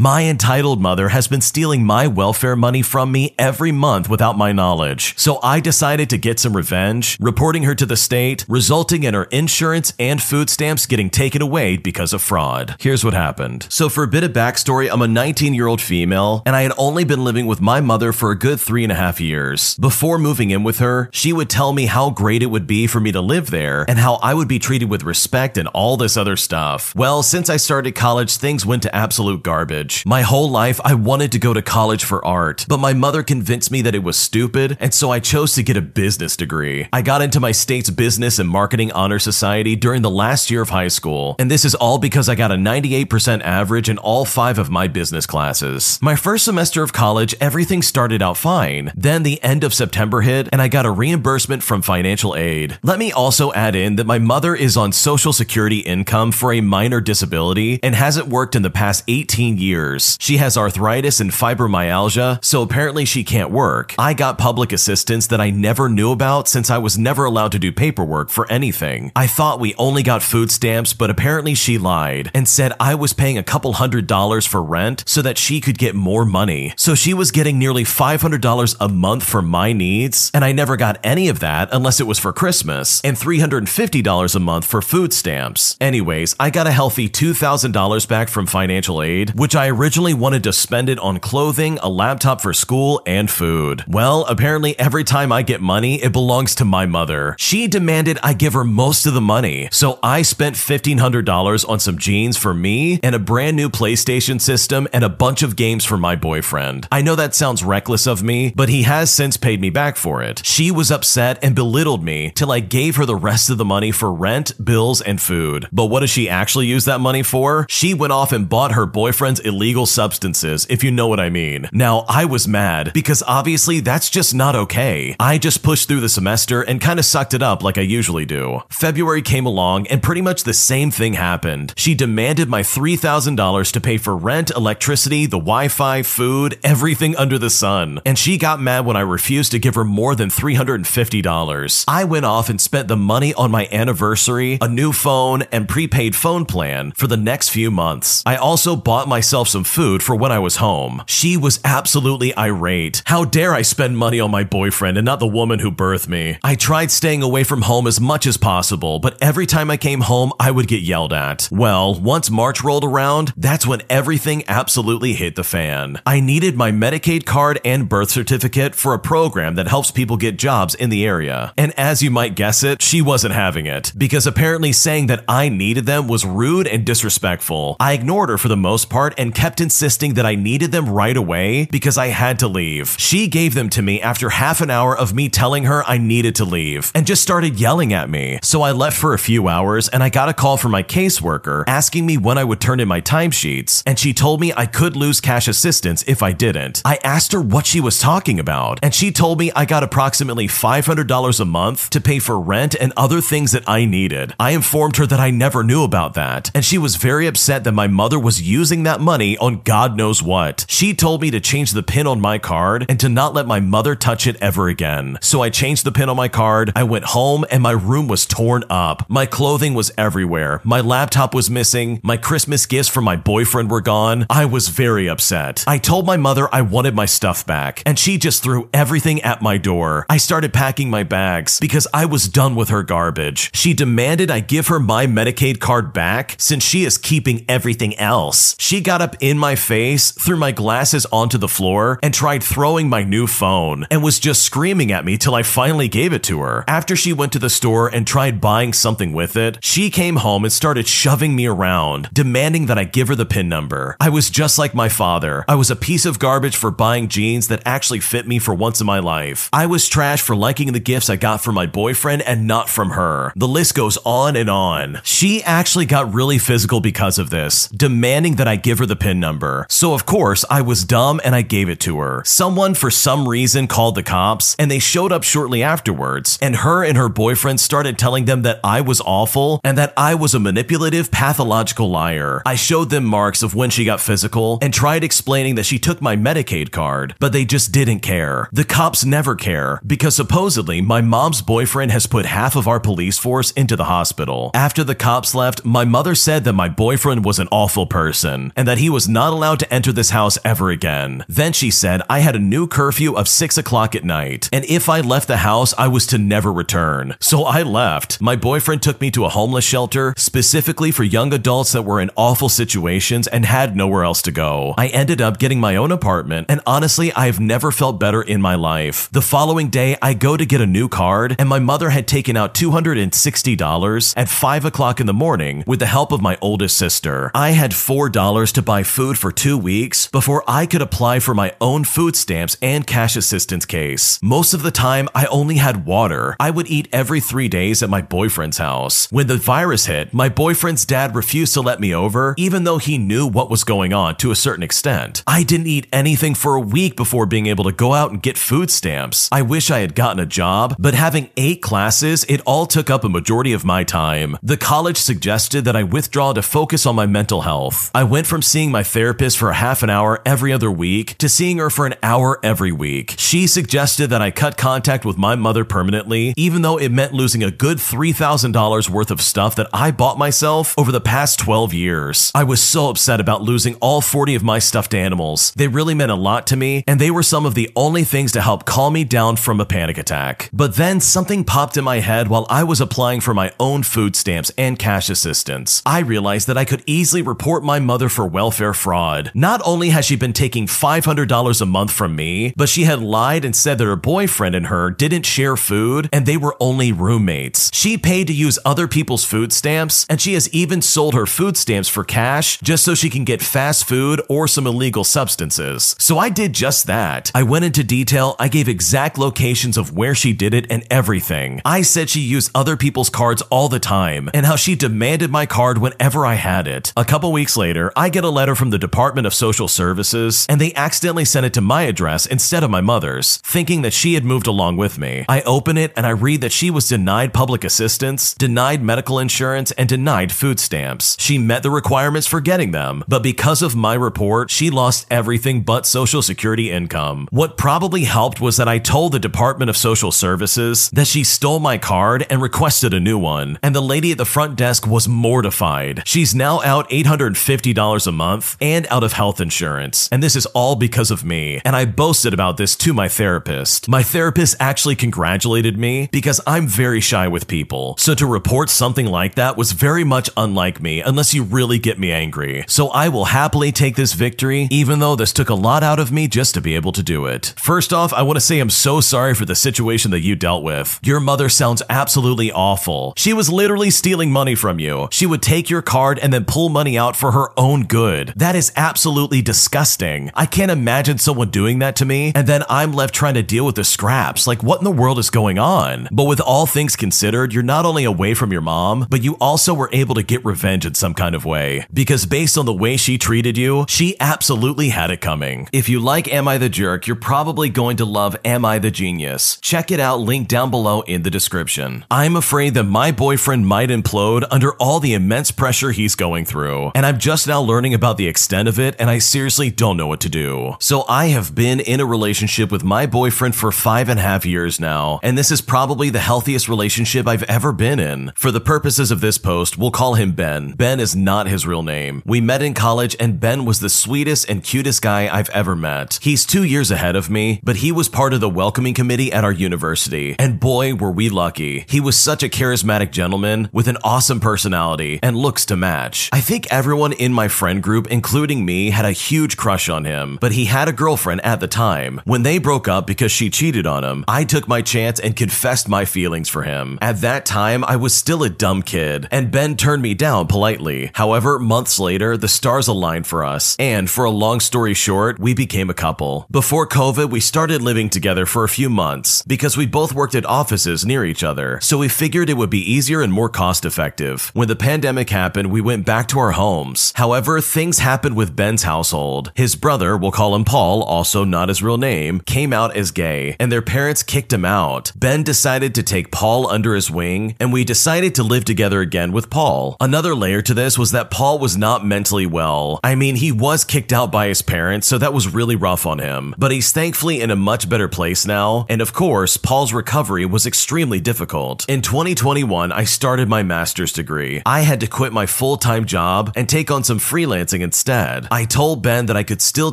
My entitled mother has been stealing my welfare money from me every month without my knowledge. So I decided to get some revenge, reporting her to the state, resulting in her insurance and food stamps getting taken away because of fraud. Here's what happened. So, for a bit of backstory, I'm a 19 year old female, and I had only been living with my mother for a good three and a half years. Before moving in with her, she would tell me how great it would be for me to live there and how I would be treated with respect and all this other stuff. Well, since I started college, things went to absolute garbage. My whole life, I wanted to go to college for art, but my mother convinced me that it was stupid, and so I chose to get a business degree. I got into my state's business and marketing honor society during the last year of high school, and this is all because I got a 98% average in all five of my business classes. My first semester of college, everything started out fine. Then the end of September hit, and I got a reimbursement from financial aid. Let me also add in that my mother is on Social Security income for a minor disability and hasn't worked in the past 18 years. She has arthritis and fibromyalgia, so apparently she can't work. I got public assistance that I never knew about since I was never allowed to do paperwork for anything. I thought we only got food stamps, but apparently she lied and said I was paying a couple hundred dollars for rent so that she could get more money. So she was getting nearly $500 a month for my needs, and I never got any of that unless it was for Christmas, and $350 a month for food stamps. Anyways, I got a healthy $2,000 back from financial aid, which I originally wanted to spend it on clothing, a laptop for school, and food. Well, apparently every time I get money, it belongs to my mother. She demanded I give her most of the money, so I spent $1,500 on some jeans for me and a brand new PlayStation system and a bunch of games for my boyfriend. I know that sounds reckless of me, but he has since paid me back for it. She was upset and belittled me till I gave her the rest of the money for rent, bills, and food. But what does she actually use that money for? She went off and bought her boyfriend's illegal substances, if you know what I mean. Now, I was mad because obviously that's just not okay. I just pushed through the semester and kind of sucked it up like I usually do. February came along and pretty much the same thing happened. She demanded my $3,000 to pay for rent, electricity, the Wi Fi, food, everything under the sun. And she got mad when I refused to give her more than $350. I went off and spent the money on my anniversary, a new phone, and prepaid phone plan for the next few months. I also bought myself some food for when I was home. She was absolutely irate. How dare I spend money on my boyfriend and not the woman who birthed me? I tried staying away from home as much as possible, but every time I came home, I would get yelled at. Well, once March rolled around, that's when everything absolutely hit the fan. I needed my Medicaid card and birth certificate for a program that helps people get jobs in the area. And as you might guess it, she wasn't having it, because apparently saying that I needed them was rude and disrespectful. I ignored her for the most part and kept insisting that I needed them right away because I had to leave. She gave them to me after half an hour of me telling her I needed to leave and just started yelling at me. So I left for a few hours and I got a call from my caseworker asking me when I would turn in my timesheets, and she told me I could lose cash assistance if I didn't. I asked her what she was talking about, and she told me I got approximately $500 a month to pay for rent and other things that I needed. I informed her that I never knew about that, and she was very upset that my mother was using that money on God knows what. She told me to change the pin on my card and to not let my mother touch it ever again. So I changed the pin on my card, I went home, and my room was torn up. My clothing was everywhere, my laptop was missing, my Christmas gifts from my boyfriend were gone. I was very upset. I told my mother I wanted my stuff back, and she just threw everything at my door. I started packing my bags because I was done with her garbage. She demanded I give her my Medicaid card back since she is keeping everything else. She got up in my face, threw my glasses onto the floor, and tried throwing my new phone, and was just screaming at me till I finally gave it to her. After she went to the store and tried buying something with it, she came home and started shoving me around, demanding that I give her the PIN number. I was just like my father. I was a piece of garbage for buying jeans that actually fit me for once in my life. I was trash for liking the gifts I got from my boyfriend and not from her. The list goes on and on. She actually got really physical because of this, demanding that I give her the PIN number. So, of course, I was dumb and I gave it to her. Someone, for some reason, called the cops and they showed up shortly afterwards. And her and her boyfriend started telling them that I was awful and that I was a manipulative, pathological liar. I showed them marks of when she got physical and tried explaining that she took my Medicaid card, but they just didn't care. The cops never care because supposedly my mom's boyfriend has put half of our police force into the hospital. After the cops left, my mother said that my boyfriend was an awful person and that he was not allowed to enter this house ever again. Then she said I had a new curfew of 6 o'clock at night, and if I left the house, I was to never return. So I left. My boyfriend took me to a homeless shelter, specifically for young adults that were in awful situations and had nowhere else to go. I ended up getting my own apartment, and honestly, I have never felt better in my life. The following day, I go to get a new card, and my mother had taken out $260 at 5 o'clock in the morning with the help of my oldest sister. I had $4 to buy food for two weeks before I could apply for my own food stamps and cash assistance case. Most of the time, I only had water. I would eat every three days at my boyfriend's house. When the virus hit, my boyfriend's dad refused to let me over, even though he knew what was going on to a certain extent. I didn't eat anything for a week before being able to go out and get food stamps. I wish I had gotten a job, but having eight classes, it all took up a majority of my time. The college suggested that I withdraw to focus on my mental health. I went from seeing my therapist for a half an hour every other week to seeing her for an hour every week. She suggested that I cut contact with my mother permanently, even though it meant losing a good $3,000 worth of stuff that I bought myself over the past 12 years. I was so upset about losing all 40 of my stuffed animals. They really meant a lot to me, and they were some of the only things to help calm me down from a panic attack. But then something popped in my head while I was applying for my own food stamps and cash assistance. I realized that I could easily report my mother for welfare fraud. Not only has she been taking $500 a month from me, but she had lied and said that her boyfriend and her didn't share food and they were only roommates. She paid to use other people's food stamps, and she has even sold her food stamps for cash just so she can get fast food or some illegal substances. So I did just that. I went into detail, I gave exact locations of where she did it and everything. I said she used other people's cards all the time and how she demanded my card whenever I had it. A couple weeks later, I get a letter from the Department of Social Services and they accidentally sent it to my address instead of my mother's, thinking that she had moved along with me. I open it and I read that she was denied public assistance, denied medical insurance, and denied food stamps. She met the requirements for getting them, but because of my report, she lost everything but Social Security income. What probably helped was that I told the Department of Social Services that she stole my card and requested a new one, and the lady at the front desk was mortified. She's now out $850 a month and out of health insurance, and this is all because of me. And I boasted about this to my therapist. My therapist actually congratulated me because I'm very shy with people. So to report something like that was very much unlike me unless you really get me angry. So I will happily take this victory, even though this took a lot out of me just to be able to do it. First off, I want to say I'm so sorry for the situation that you dealt with. Your mother sounds absolutely awful. She was literally stealing money from you. She would take your card and then pull money out for her own good. That is absolutely disgusting. I can't imagine someone doing that to me and then I'm left trying to deal with the scraps. Like, what in the world is going on? But with all things considered, you're not only away from your mom, but you also were able to get revenge in some kind of way. Because based on the way she treated you, she absolutely had it coming. If you like Am I the Jerk, you're probably going to love Am I the Genius. Check it out, link down below in the description. I'm afraid that my boyfriend might implode under all the immense pressure he's going through, and I'm just now learning about the extent of it, and I seriously don't know what to do. So I have been in a relationship with my boyfriend for five and a half years now, and this is probably the healthiest relationship I've ever been in. For the purposes of this post, we'll call him Ben. Ben is not his real name. We met in college, and Ben was the sweetest and cutest guy I've ever met. He's two years ahead of me, but he was part of the welcoming committee at our university, and boy, were we lucky. He was such a charismatic gentleman with an awesome personality and looks to match. I think everyone in my friend group, including me, had a huge crush on him, but he had a girlfriend at the time. When they broke up because she cheated on him, I took my chance and confessed my feelings for him. At that time, I was still a dumb kid, and Ben turned me down politely. However, months later, the stars aligned for us, and for a long story short, we became a couple. Before COVID, we started living together for a few months because we both worked at offices near each other, so we figured it would be easier and more cost effective. When the pandemic happened, we went back to our homes. However, things happened with Ben's household. His brother, we'll call him Paul, also not his real name, came out as gay, and their parents kicked him out. Ben decided to take Paul under his wing, and we decided to live together again with Paul. Another layer to this was that Paul was not mentally well. I mean, he was kicked out by his parents, so that was really rough on him. But he's thankfully in a much better place now, and of course, Paul's recovery was extremely difficult. In 2021, I started my master's degree. I had to quit my full time job and take on some freelancing freelancing instead. I told Ben that I could still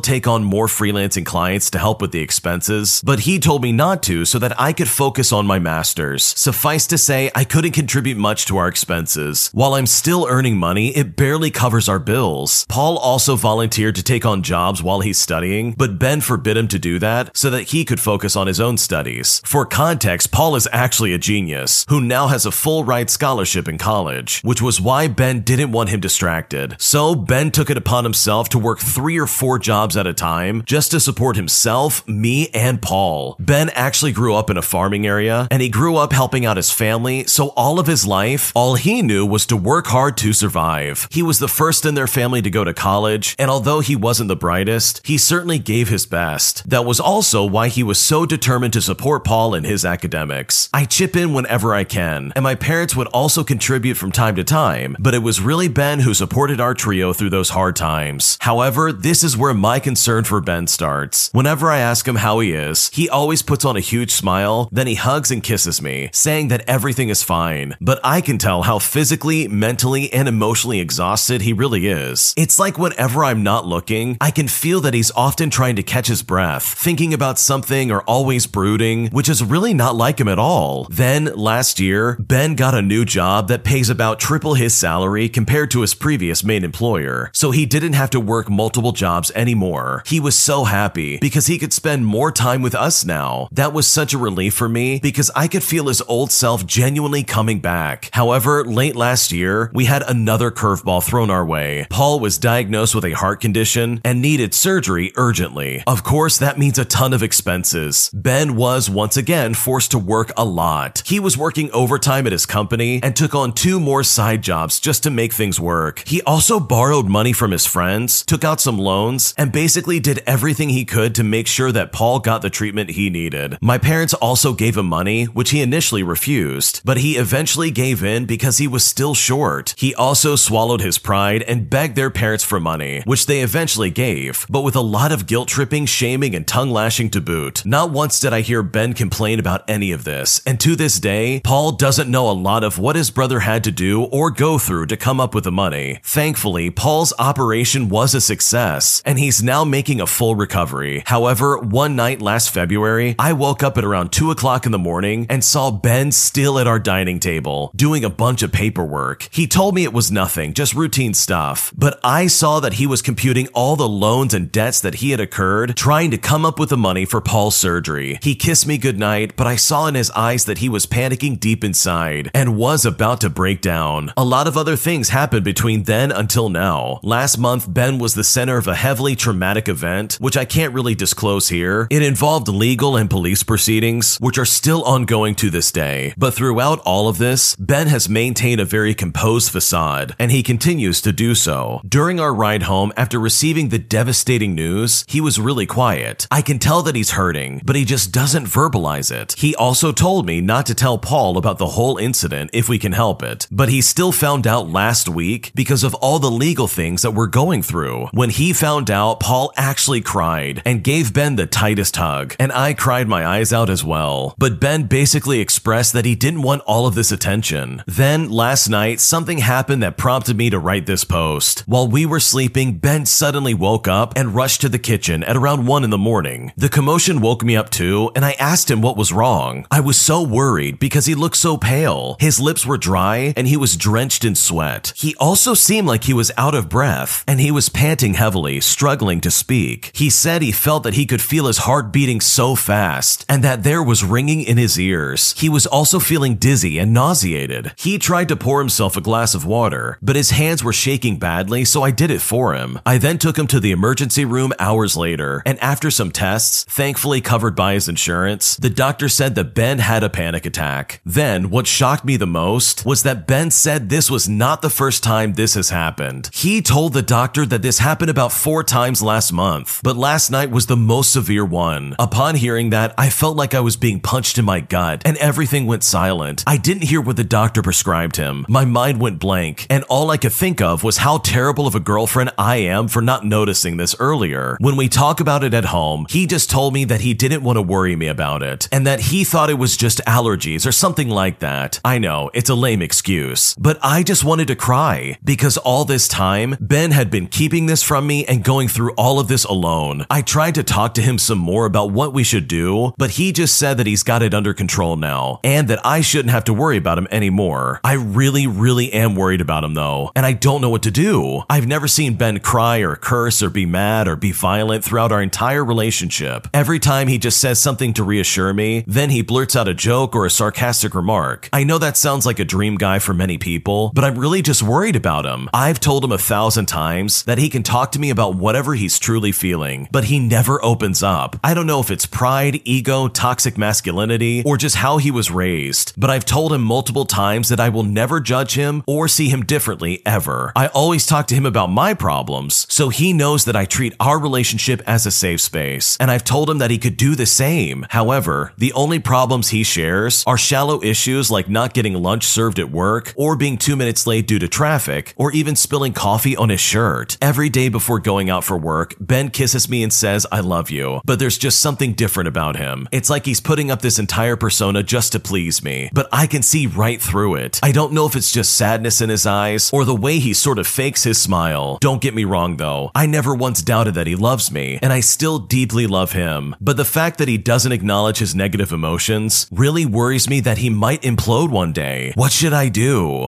take on more freelancing clients to help with the expenses, but he told me not to so that I could focus on my master's. Suffice to say, I couldn't contribute much to our expenses. While I'm still earning money, it barely covers our bills. Paul also volunteered to take on jobs while he's studying, but Ben forbid him to do that so that he could focus on his own studies. For context, Paul is actually a genius who now has a full ride scholarship in college, which was why Ben didn't want him distracted. So Ben took it upon himself to work three or four jobs at a time just to support himself, me, and Paul. Ben actually grew up in a farming area and he grew up helping out his family, so all of his life, all he knew was to work hard to survive. He was the first in their family to go to college, and although he wasn't the brightest, he certainly gave his best. That was also why he was so determined to support Paul in his academics. I chip in whenever I can, and my parents would also contribute from time to time, but it was really Ben who supported our trio through those hard times. However, this is where my concern for Ben starts. Whenever I ask him how he is, he always puts on a huge smile, then he hugs and kisses me, saying that everything is fine. But I can tell how physically, mentally, and emotionally exhausted he really is. It's like whenever I'm not looking, I can feel that he's often trying to catch his breath, thinking about something or always brooding, which is really not like him at all. Then, last year, Ben got a new job that pays about triple his salary compared to his previous main employer, so he didn't have to work multiple jobs anymore. He was so happy because he could spend more time with us now. That was such a relief for me because I could feel his old self genuinely coming back. However, late last year, we had another curveball thrown our way. Paul was diagnosed with a heart condition and needed surgery urgently. Of course, that means a ton of expenses. Ben was once again forced to work a lot. He was working overtime at his company and took on two more side jobs just to make things work. He also borrowed money from his friends, took out some loans, and basically did everything he could to make sure that Paul got the treatment he needed. My parents also gave him money, which he initially refused, but he eventually gave in because he was still short. He also swallowed his pride and begged their parents for money, which they eventually gave, but with a lot of guilt tripping, shaming, and tongue lashing to boot. Not once did I hear Ben complain about any of this, and to this day, Paul doesn't know a lot of what his brother had to do or go through to come up with the money. Thankfully, Paul's operation was a success, and he's now making a full recovery. However, one night last February, I woke up at around 2 o'clock in the morning and saw Ben still at our dining table, doing a bunch of paperwork. He told me it was nothing, just routine stuff, but I saw that he was computing all the loans and debts that he had incurred, trying to come up with the money for Paul's surgery. He kissed me goodnight, but I saw in his eyes that he was panicking deep inside and was about to break down. A lot of other things happened between then until now. Last month, Ben was the center of a heavily traumatic event, which I can't really disclose here. It involved legal and police proceedings, which are still ongoing to this day. But throughout all of this, Ben has maintained a very composed facade, and he continues to do so. During our ride home, after receiving the devastating news, he was really quiet. I can tell that he's hurting, but he just doesn't verbalize it. He also told me not to tell Paul about the whole incident if we can help it, but he still found out last week because of all the legal things that we're going through. When he found out, Paul actually cried and gave Ben the tightest hug, and I cried my eyes out as well. But Ben basically expressed that he didn't want all of this attention. Then, last night, something happened that prompted me to write this post. While we were sleeping, Ben suddenly woke up and rushed to the kitchen at around 1 in the morning. The commotion woke me up too, and I asked him what was wrong. I was so worried because he looked so pale. His lips were dry and he was drenched in sweat. He also seemed like he was out of breath and he was panting heavily, struggling to speak. He said he felt that he could feel his heart beating so fast and that there was ringing in his ears. He was also feeling dizzy and nauseated. He tried to pour himself a glass of water, but his hands were shaking badly, so I did it for him. I then took him to the emergency room hours later, and after some tests, thankfully covered by his insurance, the doctor said that Ben had a panic attack. Then, what shocked me the most was that Ben said this was not the first time this has happened. He told the doctor that this happened about four times last month, but last night was the most severe one. Upon hearing that, I felt like I was being punched in my gut, and everything went silent. I didn't hear what the doctor prescribed him. My mind went blank, and all I could think of was how terrible of a girlfriend I am for not noticing this earlier. When we talk about it at home, he just told me that he didn't want to worry me about it, and that he thought it was just allergies or something like that. I know, it's a lame excuse, but I just wanted to cry because all this time, Ben Ben had been keeping this from me and going through all of this alone. I tried to talk to him some more about what we should do, but he just said that he's got it under control now and that I shouldn't have to worry about him anymore. I really, really am worried about him though, and I don't know what to do. I've never seen Ben cry or curse or be mad or be violent throughout our entire relationship. Every time he just says something to reassure me, then he blurts out a joke or a sarcastic remark. I know that sounds like a dream guy for many people, but I'm really just worried about him. I've told him a thousand times that he can talk to me about whatever he's truly feeling, but he never opens up. I don't know if it's pride, ego, toxic masculinity, or just how he was raised, but I've told him multiple times that I will never judge him or see him differently ever. I always talk to him about my problems, so he knows that I treat our relationship as a safe space, and I've told him that he could do the same. However, the only problems he shares are shallow issues like not getting lunch served at work, or being two minutes late due to traffic, or even spilling coffee on his shirt. Every day before going out for work, Ben kisses me and says, I love you, but there's just something different about him. It's like he's putting up this entire persona just to please me, but I can see right through it. I don't know if it's just sadness in his eyes or the way he sort of fakes his smile. Don't get me wrong though, I never once doubted that he loves me, and I still deeply love him. But the fact that he doesn't acknowledge his negative emotions really worries me that he might implode one day. What should I do?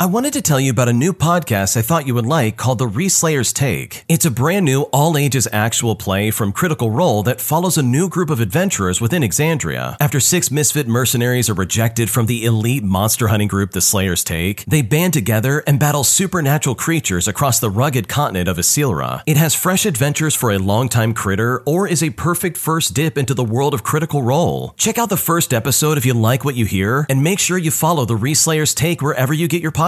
I wanted to tell you about a new podcast I thought you would like called The Reslayer's Take. It's a brand new, all ages actual play from Critical Role that follows a new group of adventurers within Exandria. After six misfit mercenaries are rejected from the elite monster hunting group The Slayer's Take, they band together and battle supernatural creatures across the rugged continent of Issylra. It has fresh adventures for a longtime critter or is a perfect first dip into the world of Critical Role. Check out the first episode if you like what you hear, and make sure you follow The Reslayer's Take wherever you get your podcasts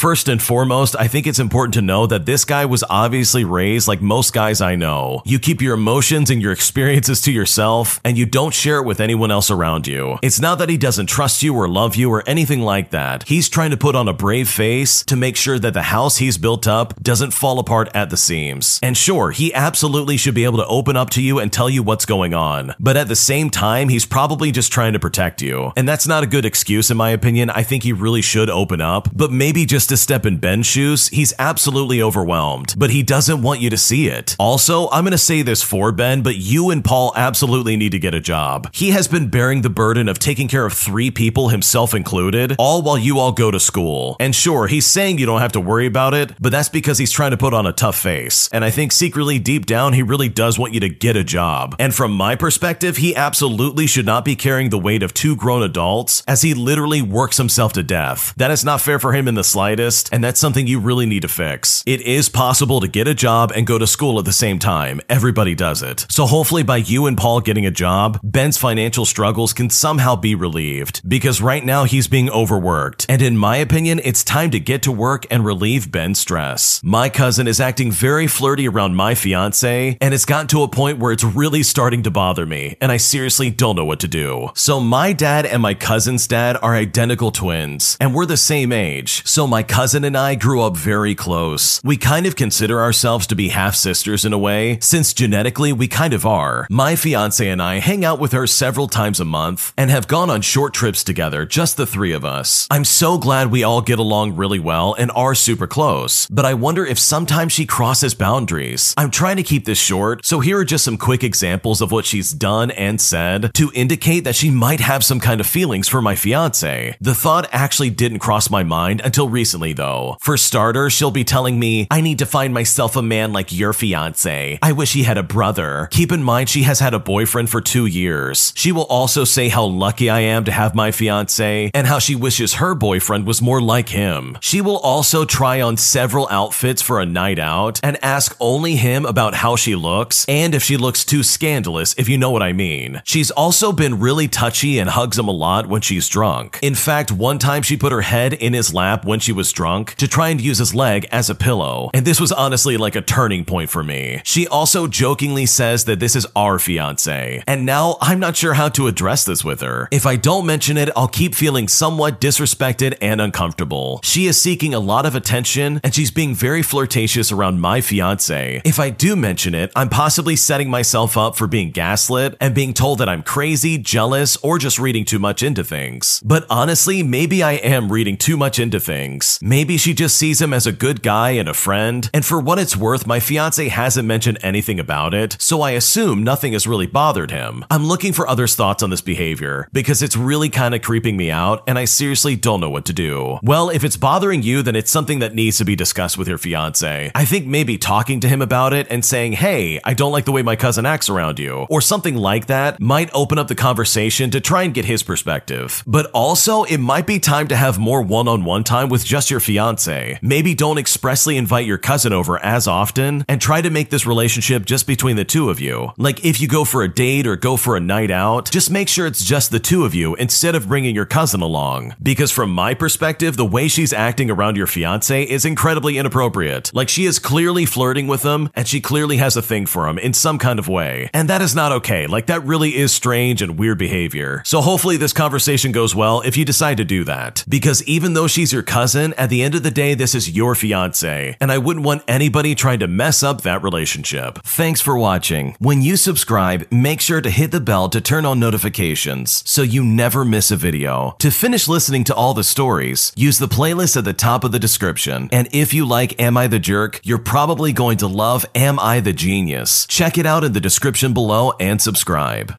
First and foremost, I think it's important to know that this guy was obviously raised like most guys I know. You keep your emotions and your experiences to yourself, and you don't share it with anyone else around you. It's not that he doesn't trust you or love you or anything like that. He's trying to put on a brave face to make sure that the house he's built up doesn't fall apart at the seams. And sure, he absolutely should be able to open up to you and tell you what's going on. But at the same time, he's probably just trying to protect you. And that's not a good excuse, in my opinion. I think he really should open up, but maybe just to step in Ben's shoes, he's absolutely overwhelmed, but he doesn't want you to see it. Also, I'm going to say this for Ben, but you and Paul absolutely need to get a job. He has been bearing the burden of taking care of three people, himself included, all while you all go to school. And sure, he's saying you don't have to worry about it, but that's because he's trying to put on a tough face. And I think secretly deep down, he really does want you to get a job. And from my perspective, he absolutely should not be carrying the weight of two grown adults as he literally works himself to death. That is not fair for him in the slightest, and that's something you really need to fix. It is possible to get a job and go to school at the same time. Everybody does it. So hopefully by you and Paul getting a job, Ben's financial struggles can somehow be relieved because right now he's being overworked. And in my opinion, it's time to get to work and relieve Ben's stress. My cousin is acting very flirty around my fiance, and it's gotten to a point where it's really starting to bother me, and I seriously don't know what to do. So my dad and my cousin's dad are identical twins, and we're the same age. So my cousin and I grew up very close. We kind of consider ourselves to be half sisters in a way, since genetically we kind of are. My fiance and I hang out with her several times a month and have gone on short trips together, just the three of us. I'm so glad we all get along really well and are super close, but I wonder if sometimes she crosses boundaries. I'm trying to keep this short, so here are just some quick examples of what she's done and said to indicate that she might have some kind of feelings for my fiance. The thought actually didn't cross my mind until recently recently, though. For starters, she'll be telling me, I need to find myself a man like your fiance. I wish he had a brother. Keep in mind, she has had a boyfriend for two years. She will also say how lucky I am to have my fiance and how she wishes her boyfriend was more like him. She will also try on several outfits for a night out and ask only him about how she looks and if she looks too scandalous, if you know what I mean. She's also been really touchy and hugs him a lot when she's drunk. In fact, one time she put her head in his lap when she was drunk to try and use his leg as a pillow. And this was honestly like a turning point for me. She also jokingly says that this is our fiance. And now I'm not sure how to address this with her. If I don't mention it, I'll keep feeling somewhat disrespected and uncomfortable. She is seeking a lot of attention and she's being very flirtatious around my fiance. If I do mention it, I'm possibly setting myself up for being gaslit and being told that I'm crazy, jealous, or just reading too much into things. But honestly, maybe I am reading too much into things. Maybe she just sees him as a good guy and a friend, and for what it's worth, my fiance hasn't mentioned anything about it, so I assume nothing has really bothered him. I'm looking for others' thoughts on this behavior because it's really kind of creeping me out, and I seriously don't know what to do. Well, if it's bothering you, then it's something that needs to be discussed with your fiance. I think maybe talking to him about it and saying, hey, I don't like the way my cousin acts around you, or something like that might open up the conversation to try and get his perspective. But also, it might be time to have more one on one time with just your fiance. Maybe don't expressly invite your cousin over as often and try to make this relationship just between the two of you. Like if you go for a date or go for a night out, just make sure it's just the two of you instead of bringing your cousin along. Because from my perspective, the way she's acting around your fiance is incredibly inappropriate. Like she is clearly flirting with him and she clearly has a thing for him in some kind of way. And that is not okay. Like that really is strange and weird behavior. So hopefully this conversation goes well if you decide to do that. Because even though she's your cousin, at the end of the day, this is your fiance. And I wouldn't want anybody trying to mess up that relationship. Thanks for watching. When you subscribe, make sure to hit the bell to turn on notifications so you never miss a video. To finish listening to all the stories, use the playlist at the top of the description. And if you like Am I the Jerk, you're probably going to love Am I the Genius. Check it out in the description below and subscribe.